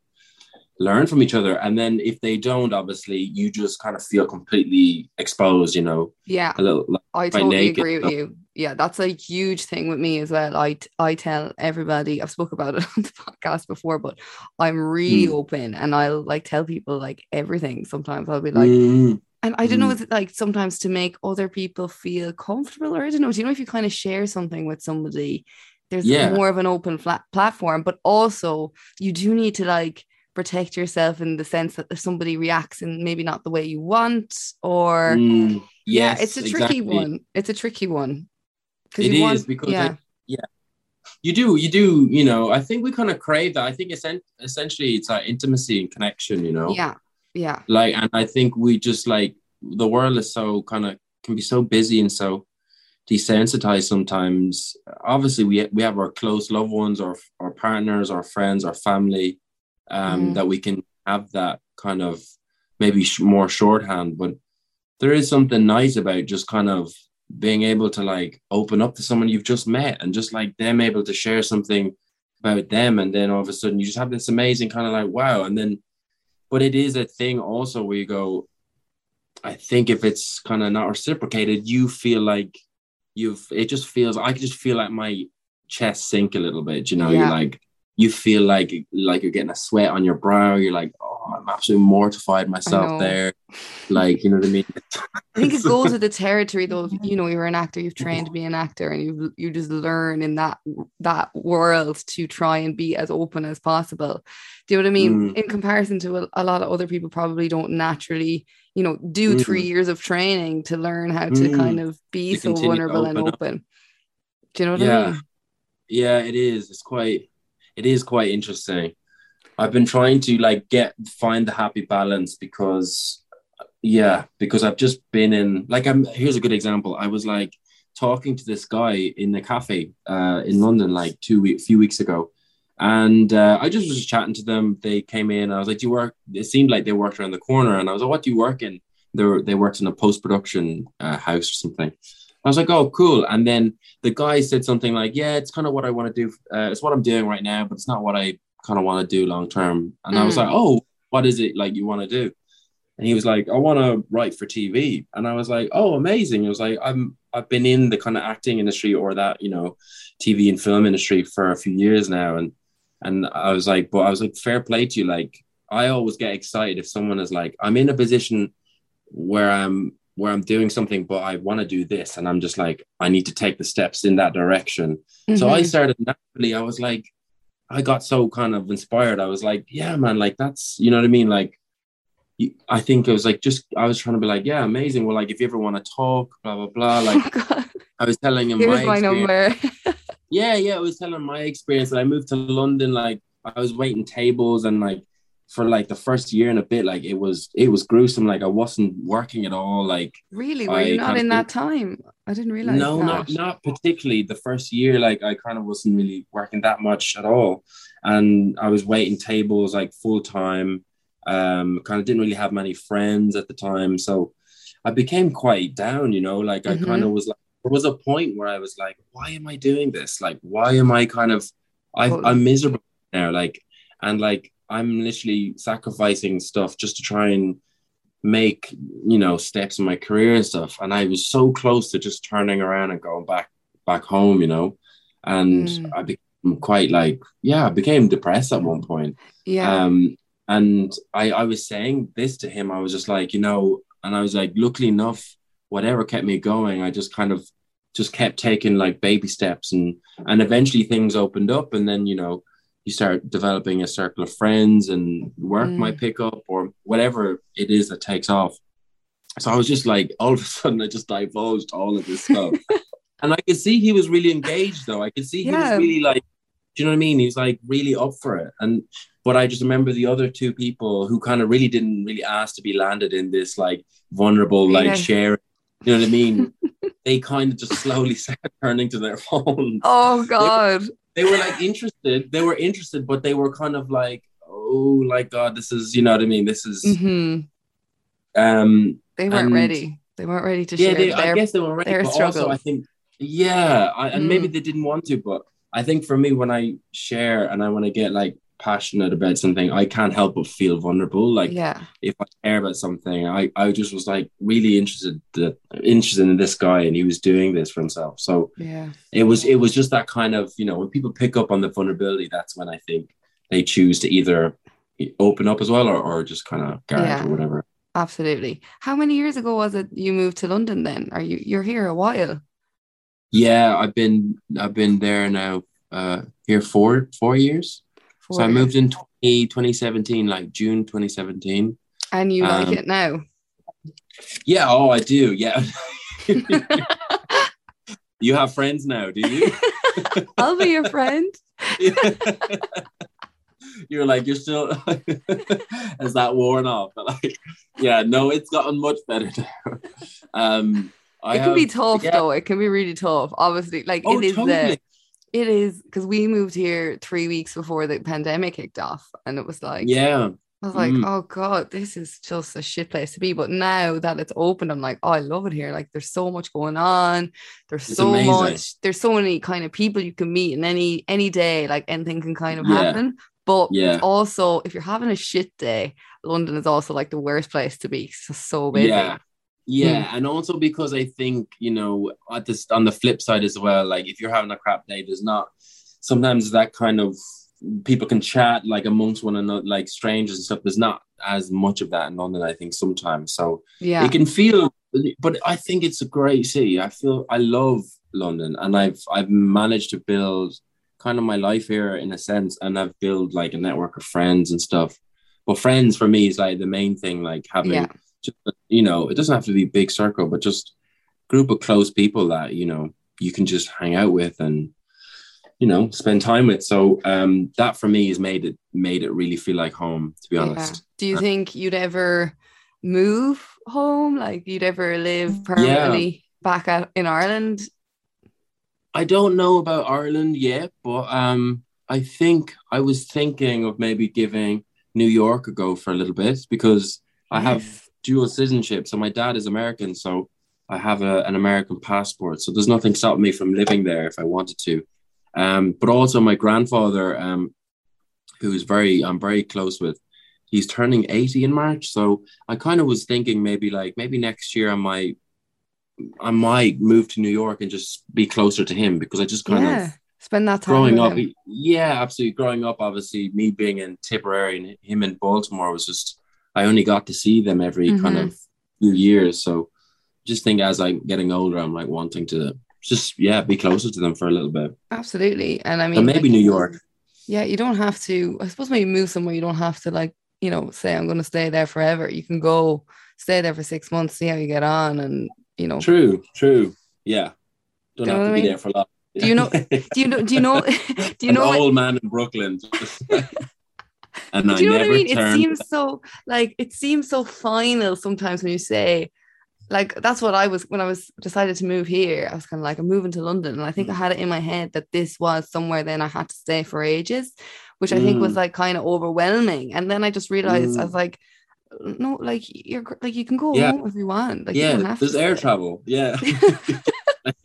learn from each other and then if they don't obviously you just kind of feel completely exposed you know Yeah. a little like, I totally naked, agree with you. Yeah, that's a huge thing with me as well. I I tell everybody I've spoke about it on the podcast before, but I'm really Mm. open and I'll like tell people like everything. Sometimes I'll be like, Mm, and I don't know, Mm. is it like sometimes to make other people feel comfortable, or I don't know. Do you know if you kind of share something with somebody, there's Yeah. more of an open flat platform, but also you do need to like protect yourself in the sense that if somebody reacts in maybe not the way you want, or mm, yeah, it's a tricky exactly. one. It's a tricky one. It is want- because yeah, like, you do you do you know i think we kind of crave that. I think essen- essentially it's like intimacy and connection you know? Yeah, yeah, like and i think we just like the world is so kind of can be so busy and so desensitized sometimes. Obviously we we have our close loved ones or our partners our friends our family um Mhm. that we can have that kind of maybe sh- more shorthand but there is something nice about just kind of being able to like open up to someone you've just met and just like them able to share something about them and then all of a sudden you just have this amazing kind of like wow and then but it is a thing also where you go i think if it's kind of not reciprocated you feel like you've it just feels i can just feel like my chest sink a little bit you know Yeah. you're like you feel like like you're getting a sweat on your brow you're like oh i'm absolutely mortified myself there like you know what i mean I think it goes with the territory though. You know, you're an actor, you've trained to be an actor, and you you just learn in that that world to try and be as open as possible. Do you know what I mean? Mm. In comparison to a, a lot of other people, probably don't naturally, you know, do Mm. three years of training to learn how to Mm. kind of be To so vulnerable and open up. Do you know what I Yeah. mean? yeah it is it's quite it is quite interesting i've been trying to like get find the happy balance because yeah because i've just been in like i'm here's a good example i was like talking to this guy in the cafe uh in london like two week, few weeks ago and uh, i just was chatting to them they came in i was like do you work it seemed like they worked around the corner and i was like what do you work in they were they worked in a post production uh, house or something. I was like, oh, cool. And then the guy said something like, yeah, it's kind of what I want to do. Uh, it's what I'm doing right now, but it's not what I kind of want to do long term. And mm. I was mm. like, oh, what is it like you want to do? And he was like, I want to write for TV. And I was like, oh, amazing. It was like, I'm, I've been in the kind of acting industry or that, you know, TV and film industry for a few years now. And, and I was like, but I was like, fair play to you. Like, I always get excited if someone is like, I'm in a position where I'm, where I'm doing something, but I want to do this. And I'm just like, I need to take the steps in that direction. Mm-hmm. So I mm-hmm. started naturally. I was like, I got so kind of inspired. I was like, yeah, man, like that's, you know what I mean? Like, I think it was like just I was trying to be like, yeah, amazing. Well, like if you ever want to talk, blah blah blah. Oh like oh, I was telling him Here's my, my number. yeah, yeah, I was telling my experience. And I moved to London, like I was waiting tables and like for like the first year and a bit, like it was it was gruesome. Like I wasn't working at all. Like really, were I you not in that time? I didn't realize. No, that. not not particularly. The first year, like I kind of wasn't really working that much at all, and I was waiting tables like full time um, kind of didn't really have many friends at the time, so I became quite down. You know, like mm-hmm. I kind of was like, there was a point where I was like, why am I doing this? Like, why am I kind of, I, oh. I'm miserable now. Like, and like I'm literally sacrificing stuff just to try and make you know steps in my career and stuff and i was so close to just turning around and going back back home you know and mm. i became quite like yeah i became depressed at one point yeah um and I, I was saying this to him. I was just like, you know, and I was like, luckily enough, whatever kept me going, I just kind of just kept taking like baby steps and and eventually things opened up and then you know you start developing a circle of friends and work mm. might pick up or whatever it is that takes off so i was just like all of a sudden i just divulged all of this stuff and i could see he was really engaged though i could see he yeah. was really like do you know what i mean he's like really up for it and but I just remember the other two people who kind of really didn't really ask to be landed in this like vulnerable, like yeah. sharing. You know what I mean? they kind of just slowly started turning to their phones. Oh God. They, they, were like interested. They were interested, but they were kind of like, oh, like God, this is, you know what I mean? This is. Mm-hmm. Um, they weren't and, ready. They weren't ready to yeah, share. They, their, I guess they were ready. But also, I think, yeah, I, and mm. maybe they didn't want to, but I think for me, when I share and I want to get like passionate about something, I can't help but feel vulnerable. Like yeah. if I care about something, I, I just was like really interested to, interested in this guy and he was doing this for himself. So yeah, it was it was just that kind of, you know, when people pick up on the vulnerability, that's when I think they choose to either open up as well or, or just kind of guard yeah. or whatever. Absolutely. How many years ago was it you moved to London then? Are you you're here a while? Yeah, I've been I've been there now uh here four four years so I moved in 20, 2017, like June 2017. And you um, like it now? Yeah. Oh, I do. Yeah. you have friends now, do you? I'll be your friend. you're like you're still has that worn off but like yeah no it's gotten much better now um I it can have, be tough yeah. though it can be really tough obviously like oh, it is totally. the it is because we moved here three weeks before the pandemic kicked off, and it was like, yeah, I was like, mm. oh god, this is just a shit place to be. But now that it's open, I'm like, oh, I love it here. Like, there's so much going on. There's it's so amazing. much. There's so many kind of people you can meet in any any day. Like anything can kind of yeah. happen. But yeah. also, if you're having a shit day, London is also like the worst place to be. It's so busy. Yeah. Yeah, mm. and also because I think you know at this on the flip side as well, like if you're having a crap day, there's not sometimes that kind of people can chat like amongst one another, like strangers and stuff. There's not as much of that in London, I think sometimes. So yeah, it can feel, but I think it's a great city. I feel I love London, and I've I've managed to build kind of my life here in a sense, and I've built like a network of friends and stuff. But friends for me is like the main thing, like having. Yeah just you know, it doesn't have to be a big circle, but just group of close people that you know you can just hang out with and you know spend time with. So um, that for me has made it made it really feel like home. To be honest. Yeah. Do you think you'd ever move home? Like you'd ever live permanently yeah. back at, in Ireland? I don't know about Ireland yet, but um, I think I was thinking of maybe giving New York a go for a little bit because I have dual citizenship. So my dad is American, so I have a, an American passport. So there's nothing stopping me from living there if I wanted to. Um, but also my grandfather, um, who is very I'm very close with, he's turning 80 in March. So I kind of was thinking maybe like maybe next year I might I might move to New York and just be closer to him because I just kind yeah. of Spend that time growing up. him. Yeah, absolutely. Growing up, obviously, me being in Tipperary and him in Baltimore was just I only got to see them every kind Mhm. of few years. So just think as I'm getting older, I'm like wanting to just yeah be closer to them for a little bit. Absolutely. And I mean maybe like, New York. Yeah, you don't have to. I suppose when you move somewhere, you don't have to like, you know, say I'm going to stay there forever. You can go stay there for six months, see how you get on, and you know. True, true. Yeah. Don't Do have to I be mean? there for a long. Do you know- Do you know? Do you know? do you An know? what- old man in Brooklyn. and do I you know what I mean? It seems so like it seems so final sometimes when you say, like that's what I was when I was decided to move here. I was kind of like I'm moving to London, and I think I Mm. had it in my head that this was somewhere then I had to stay for ages, which I think was Mm. like kind of overwhelming. And then I just realized I Mm. was like, no, like you're like you can go Yeah. home if you want. Like yeah, there's air stay. travel. Yeah.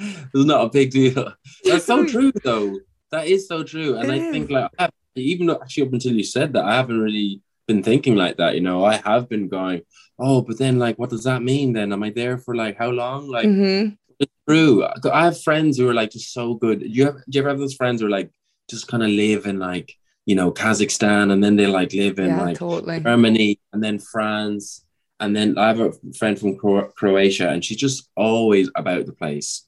It's not a big deal. That's so true, though. That is so true. And It I think, like, I have, even though- actually up until you said that, I haven't really been thinking like that. You know, I have been going, oh, but then, like, what does that mean then? Am I there for like how long? Like, Mhm. it's true. I have friends who are like just so good. Do you, have, do you ever have those friends who are like just kind of live in like, you know, Kazakhstan and then they like live in Yeah, like totally. Germany and then France. And then I have a friend from Cro- Croatia and she's just always about the place.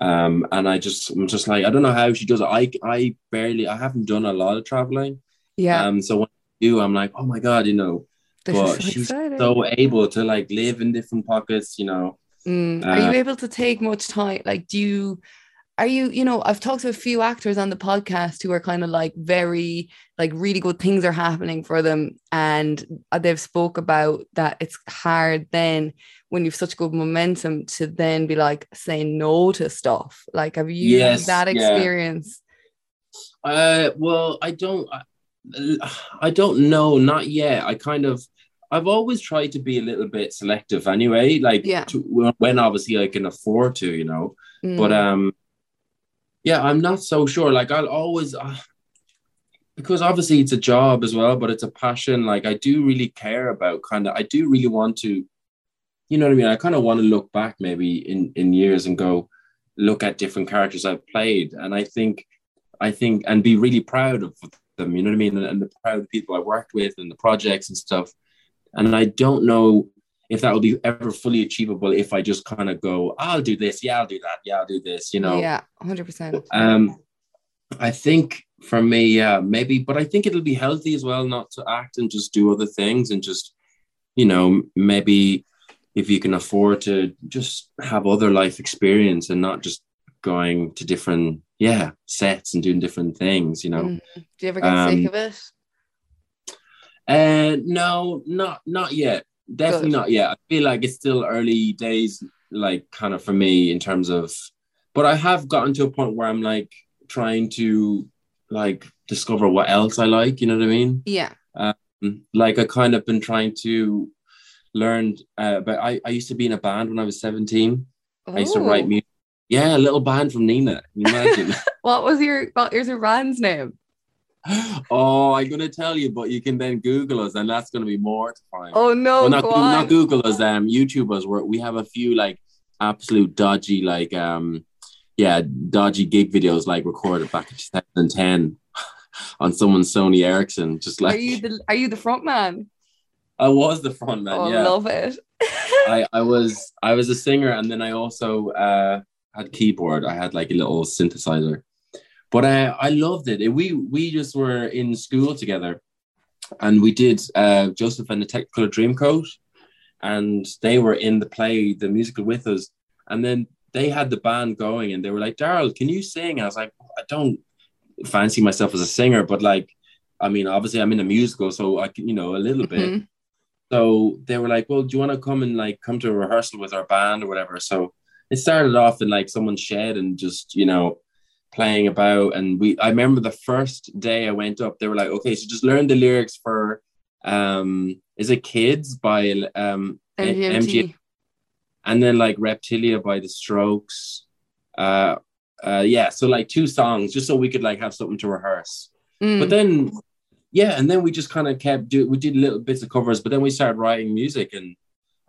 Um, and I just, I'm just like, I don't know how she does it. I, I barely, I haven't done a lot of traveling. Yeah, Um, so when I do, I'm like, oh my God, you know, this but so she's exciting. so able to like live in different pockets, you know. Mm. Are you Uh, able to take much time? Like, do you, are you, you know, I've talked to a few actors on the podcast who are kind of like very, like really good things are happening for them. And they've spoke about that it's hard then when you've such good momentum to then be like saying no to stuff. Like, have you Yes, that yeah. experience? Uh, well, I don't, I, I don't know, not yet. I kind of, I've always tried to be a little bit selective anyway, like Yeah. to, when obviously I can afford to, you know. Mm. But um, yeah, I'm not so sure. Like I'll always, uh, because obviously it's a job as well, but it's a passion. Like I do really care about kind of, I do really want to, you know what I mean. I kind of want to look back maybe in in years and go look at different characters I've played, and I think, I think, and be really proud of them. You know what I mean, and, and the proud people I worked with and the projects and stuff. And I don't know if that will be ever fully achievable if I just kind of go, I'll do this, yeah, I'll do that, yeah, I'll do this, you know. yeah, 100%. Um, I think for me, yeah, maybe, but I think it'll be healthy as well not to act and just do other things and just, you know, maybe if you can afford to just have other life experience and not just going to different, yeah, sets and doing different things, you know. Mm. Do you ever get Um, sick of it? Uh, no, not not yet. Definitely Good. not yet. I feel like it's still early days, like kind of for me in terms of. But I have gotten to a point where I'm like trying to like discover what else I like. You know what I mean? Yeah. Mm, Like I kind of been trying to learn. Uh, but I I used to be in a band when I was 17. I used to write music. Yeah, a little band from Nenagh. Imagine? What was your what was your band's name? Oh, I'm gonna tell you, but you can then Google us, and that's gonna be mortifying. Oh no, well, not, go not Google us, um, YouTube us. Where we have a few like absolute dodgy, like um, yeah, dodgy gig videos like recorded back in 2010 on someone's Sony Ericsson. Just like are you the are you the front man? I was the front man. oh, yeah, love it. I, I was I was a singer, and then I also uh, had keyboard. I had like a little synthesizer, but uh, I loved it. We we just were in school together, and we did uh, Joseph and the Technicolor Dreamcoat, and they were in the play, the musical with us, and then they had the band going, and they were like, "Daryl, can you sing?" And I was like, "I don't fancy myself as a singer, but like, I mean, obviously I'm in a musical, so I can, you know, a little bit." Mhm. So they were like, "Well, do you want to come and like come to a rehearsal with our band or whatever?" So it started off in like someone's shed and just you know playing about. And we, I remember the first day I went up, they were like, "Okay, so just learn the lyrics for um, is it Kids by um, MGMT. MG and then like Reptilia by The Strokes. Uh, uh, yeah, so like two songs just so we could like have something to rehearse. Mm. But then, yeah, and then we just kind of kept do we did little bits of covers, but then we started writing music and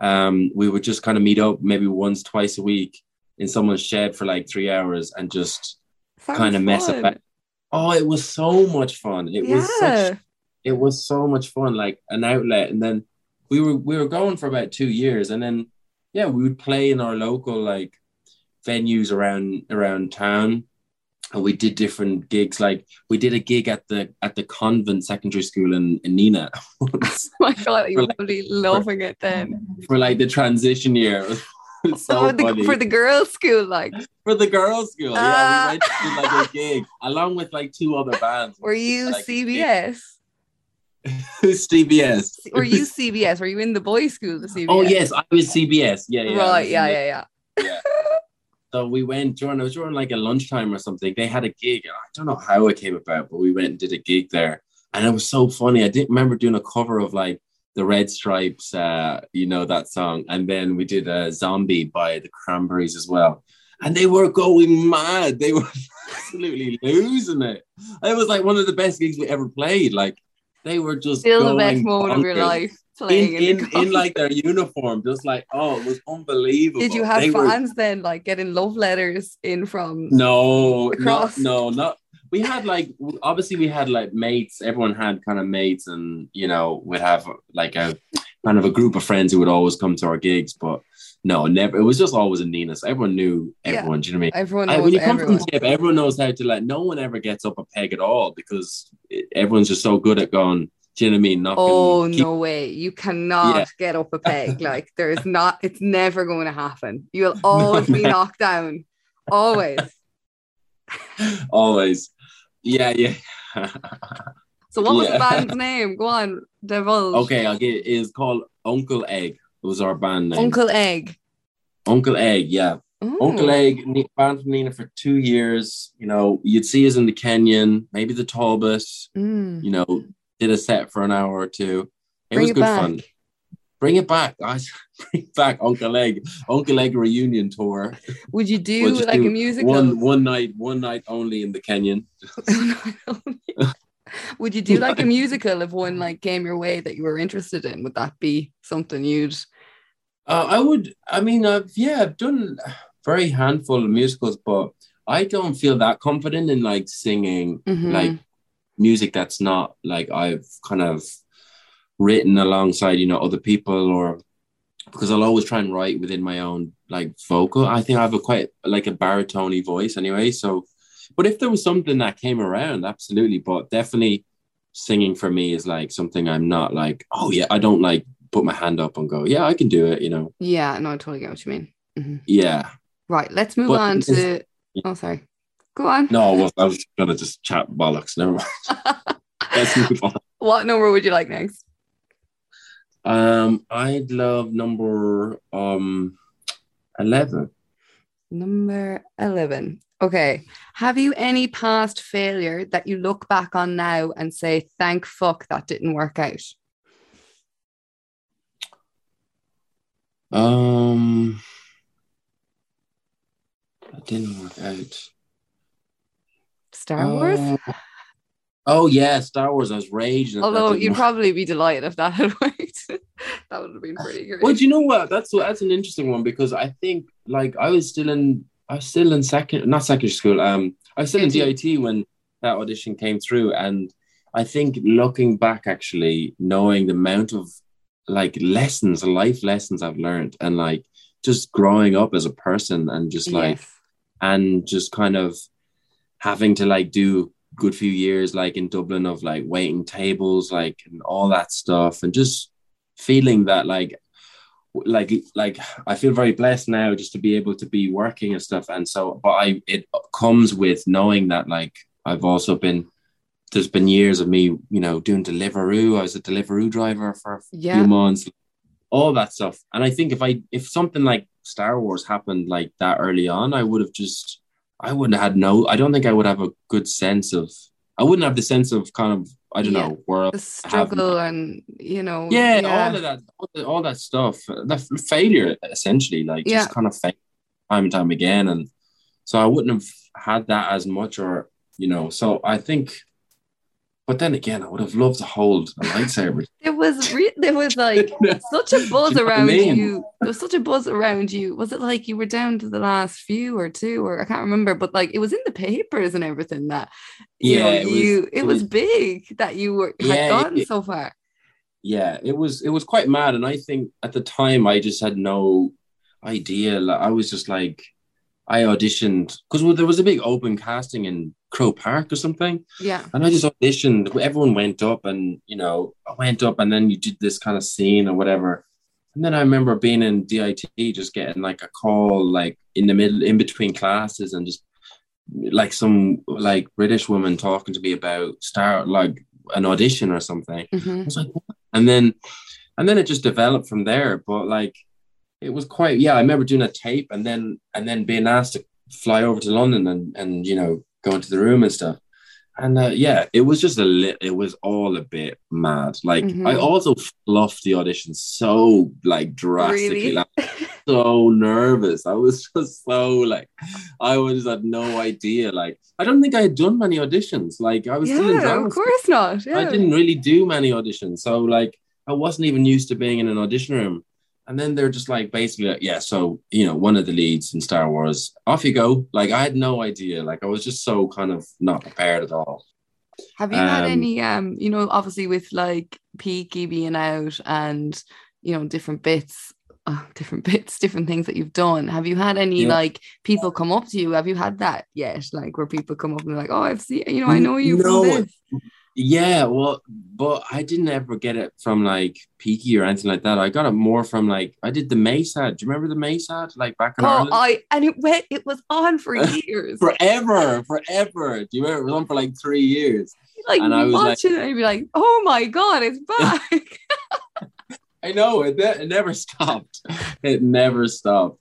um, we would just kind of meet up maybe once, twice a week in someone's shed for like three hours and just kind of mess about. Oh, it was so much fun. It was such it was so much fun, like an outlet. And then we were we were going for about two years, and then yeah, we would play in our local like venues around around town. And we did different gigs. Like we did a gig at the at the convent secondary school in, in Nenagh Oh my god, you For like- be loving it then. for like the transition year. It was so for, the, funny. for the girls' school, like, for the girls' school. Ah. Yeah, we went to like a gig along with like two other bands. were you Like, CBS? Who's CBS? Were you CBS? Were you in the boys' school? The CBS. Oh yes, I was CBS. Yeah, yeah. Right. was Yeah, in yeah, yeah. So we went during it was during like a lunchtime or something. They had a gig. I don't know how it came about, but we went and did a gig there, and it was so funny. I didn't remember doing a cover of like the Red Stripes, uh, you know that song, and then we did a Zombie by the Cranberries as well, and they were going mad. They were absolutely losing it. It was like one of the best gigs we ever played. Like they were just Still the best moment of your life playing in in, in, in like their uniform, just like oh, it was unbelievable. Did you have They were- fans then, like getting love letters in from? no, not, Across? no, not. We had like obviously we had like mates. Everyone had kind of mates, and you know we'd have like a kind of a group of friends who would always come to our gigs. But no, never. It was just always a Nenagh. So everyone knew Yeah. everyone. Do you know what I mean? Everyone I- knows when you come everyone. from tip, everyone knows how to like. No one ever gets up a peg at all because it, everyone's just so good at going. Do you know what I mean? Knocking, Oh keep- no way! You cannot Yeah. get up a peg. Like there's not. It's never going to happen. You'll always be knocked down. Always. always. Yeah, yeah. So what was the band's name? Go on, divulge. okay, I'll get. It's called Uncle Egg. It was our band name. Uncle Egg. Uncle Egg, yeah. Ooh. Uncle Egg, band from Nenagh for two years. You know, you'd see us in the Kenyon, maybe the Talbot. Mm. You know, did a set for an hour or two. It Bring was it good back. fun. Bring it back, guys. Bring back Uncle Egg. Uncle Egg reunion tour. Would you do We'll like a do musical? One one night, one night only in the Kenyon. Would you do like a musical if one like came your way that you were interested in? Would that be something you'd? Uh, I would. I mean, I've yeah, I've done very handful of musicals, but I don't feel that confident in like singing Mhm. like music that's not like I've kind of written alongside you know other people or because I'll always try and write within my own like vocal. I think I have a quite like a baritone voice anyway. So, but if there was something that came around, absolutely. But definitely, singing for me is like something I'm not like. Oh yeah, I don't like put my hand up and go. Yeah, I can do it. You know. Yeah, no, I totally get what you mean. Mhm. Yeah. Right, let's move But on to. Oh, sorry. Go on. No, well, I was gonna just chat bollocks. Never mind. Let's move on. what number would you like next? Um, I'd love number um eleven. Number 11. Okay. Have you any past failure that you look back on now and say, thank fuck that didn't work out? Um, that didn't work out. Star Wars? Uh, oh yeah, Star Wars. I was raging. Although you'd work. probably be delighted if that had worked. that would have been pretty great. Well, do you know what? That's that's an interesting one because I think like I was still in I was still in second not secondary school. Um I was still in DIT. DIT when that audition came through. And I think looking back actually, knowing the amount of like lessons, life lessons I've learned and like just growing up as a person and just like Yes. and just kind of having to like do good few years like in Dublin of like waiting tables like and all that stuff and just feeling that like like like I feel very blessed now just to be able to be working and stuff. And so but I it comes with knowing that like I've also been there's been years of me you know doing Deliveroo. I was a Deliveroo driver for a Yeah. few months all that stuff. And I think if I if something like Star Wars happened like that early on I would have just I wouldn't have had no I don't think I would have a good sense of I wouldn't have the sense of kind of I don't Yeah. know where The struggle and you know. yeah, all of that, all, the, all that stuff, the failure essentially, like Yeah. just kind of fail time and time again, and so I wouldn't have had that as much, or you know, so I think. But then again, I would have loved to hold a lightsaber. It was re- there was like such a buzz you know what I around mean? you. There was such a buzz around you. Was it like you were down to the last few or two, or I can't remember, but like it was in the papers and everything that you know Yeah, it was- you it it was was- big that you were had Yeah, gotten it- so far. yeah it was it was quite mad and i think at the time i just had no idea like, i was just like i auditioned because there was a big open casting in Croke Park or something Yeah. and i just auditioned everyone went up and you know i went up and then you did this kind of scene or whatever and then i remember being in dit just getting like a call like in the middle in between classes and just like some like british woman talking to me about start like an audition or something I Mhm. was like, what? and then, and then it just developed from there. But like, it was quite, yeah. I remember doing a tape, and then, and then being asked to fly over to London and and you know go into the room and stuff. And uh, yeah, it was just a lit. It was all a bit mad. Like Mhm. I also fluffed the audition so like drastically. Really? Like, so nervous. I was just so like, I was had no idea. Like, I don't think I had done many auditions. Like, I was still in Yeah, drama of course not. Yeah. I didn't really do many auditions. So like I wasn't even used to being in an audition room. And then they're just like basically like, yeah, so you know, one of the leads in Star Wars, off you go. Like I had no idea. Like I was just so kind of not prepared at all. Have you had Um, any um, you know, obviously with like Peaky being out and you know, different bits, uh, different bits, different things that you've done. Have you had any Yeah. like people come up to you? Have you had that yet? Like where people come up and they're like, Oh, I've seen you know, I know you no. Yeah, well, but I didn't ever get it from like Peaky or anything like that. I got it more from like I did the Mace ad. Do you remember the Mace ad? Like back in Oh, Ireland? I and it went it was on for years. forever, forever. Do you remember it was on for like three years? like and I was like- watching it and be like, Oh my god, it's back. I know it, it never stopped. It never stopped.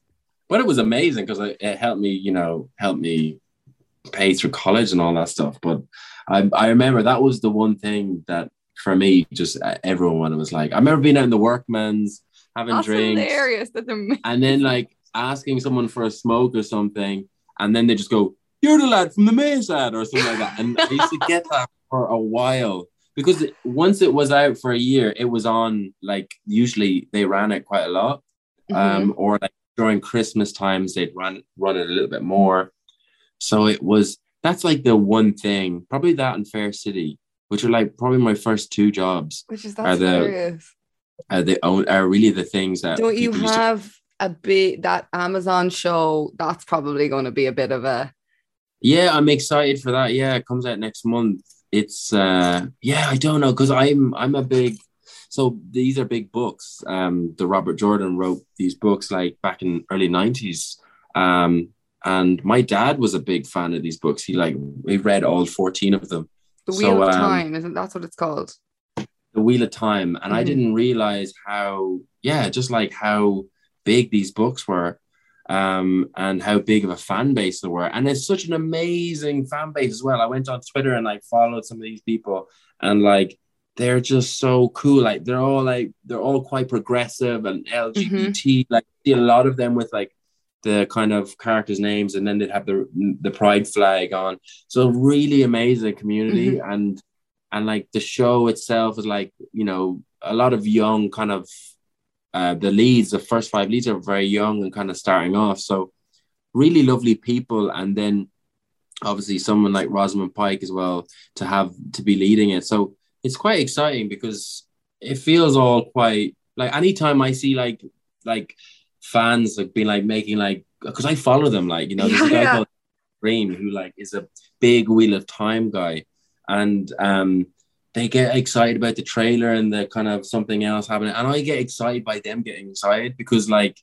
But it was amazing because it, it helped me, you know, helped me pay through college and all that stuff. But I, I remember that was the one thing that for me, just uh, everyone was like, I remember being out in the workman's having That's drinks hilarious. That's amazing. and then like asking someone for a smoke or something. And then they just go, You're the lad from the Mace ad or something like that. And I used to get that for a while because once it was out for a year, it was on like usually they ran it quite a lot. Mhm. Um, or like during Christmas times, they'd run run it a little bit more. So it was that's like the one thing, probably that and Fair City, which are like probably my first two jobs. Which is are the- hilarious. Are the own are really the things that Don't you used to- have a bit that Amazon show? That's probably going to be a bit of a Yeah, I'm excited for that. Yeah, it comes out next month. It's uh yeah, I don't know because I'm I'm a big so these are big books. Um the Robert Jordan wrote these books like back in early 90s. Um and my dad was a big fan of these books. He like he read all 14 of them. the So, wheel of um, time, isn't that what it's called? The Wheel of Time and I Mhm. didn't realize how yeah, just like how big these books were. Um, and how big of a fan base there were. And it's such an amazing fan base as well. I went on Twitter and like followed some of these people and like they're just so cool. Like they're all like they're all quite progressive and LGBT. Like see a lot of them with like the kind of characters' names, and then they'd have the the pride flag on. So really amazing community and and like the show itself is like you know a lot of young kind of uh, the leads, the first five leads are very young and kind of starting off. So really lovely people, and then obviously someone like Rosamund Pike as well to have to be leading it. So it's quite exciting because it feels all quite like anytime I see like like fans like being like making like because I follow them like you know there's a guy yeah. called Reem who like is a big Wheel of Time guy. And um they get excited about the trailer and the kind of something else happening. And I get excited by them getting excited because like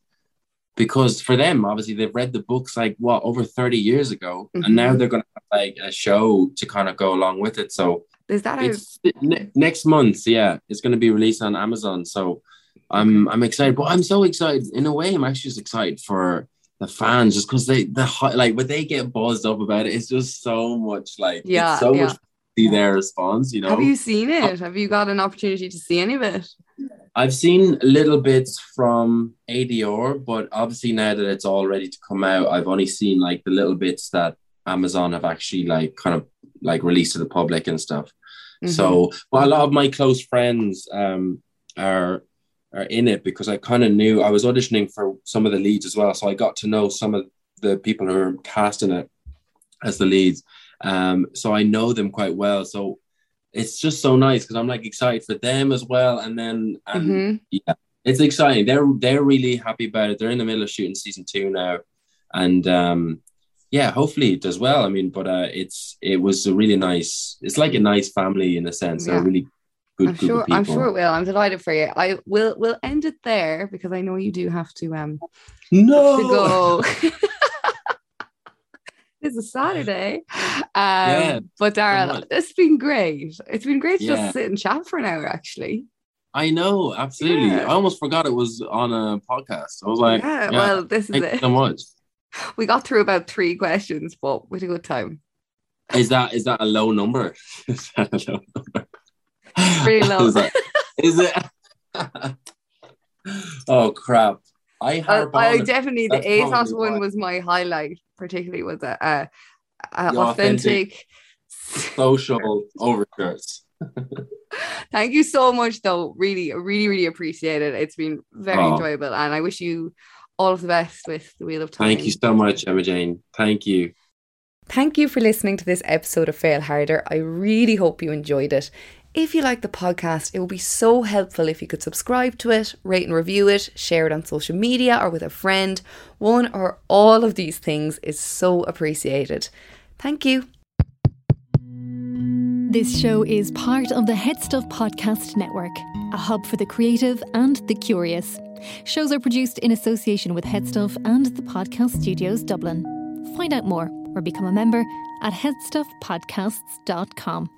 because for them obviously they've read the books like what over 30 years ago? Mhm. and now they're gonna have like a show to kind of go along with it. So Is that it's ne- next month yeah it's going to be released on amazon. So i'm i'm excited but i'm so excited in a way i'm actually just excited for the fans just because they the like when they get buzzed up about it it's just so much like Yeah, it's so yeah. much see their response. You know, Have you seen it? Have you got an opportunity to see any of it? I've seen little bits from ADR, but obviously now that it's all ready to come out, I've only seen like the little bits that Amazon have actually like kind of like released to the public and stuff. Mhm. So, but a lot of my close friends um, are are in it because I kind of knew I was auditioning for some of the leads as well, so I got to know some of the people who are casting it as the leads. Um, so I know them quite well. So it's just so nice because I'm like excited for them as well, and then and Mhm. yeah, it's exciting. They're they're really happy about it. They're in the middle of shooting season two now, and um, yeah, hopefully it does well. I mean, but uh, it's it was a really nice. It's like a nice family in a sense. They're really good I'm sure. people. I'm sure it will. I'm delighted for you. I will. We'll end it there because I know you do have to um No, to go. it's a Saturday. Um, Yeah, but Daryl, right. it's been great. It's been great to Yeah. just sit and chat for an hour, actually. I know absolutely. Yeah. I almost forgot it was on a podcast. I was like, yeah, well, this is thank you it. so much. We got through about three questions, but with a good time. Is that is that a low number? is that a low number? Pretty low. is, it? oh crap! I Uh, harp I on it. definitely the That's ASOS one why. was my highlight, particularly was a, a, a authentic. authentic. social overshirts. Thank you so much, though. Really, really, really appreciate it. It's been very Oh. enjoyable, and I wish you all of the best with the Wheel of Time. Thank you so much, Emma Jane. Thank you. Thank you for listening to this episode of Fail Harder. I really hope you enjoyed it. If you like the podcast, it would be so helpful if you could subscribe to it, rate and review it, share it on social media or with a friend. One or all of these things is so appreciated. Thank you. This show is part of the HeadStuff Podcast Network, a hub for the creative and the curious. Shows are produced in association with HeadStuff and the Podcast Studios Dublin. Find out more or become a member at headstuffpodcasts.com.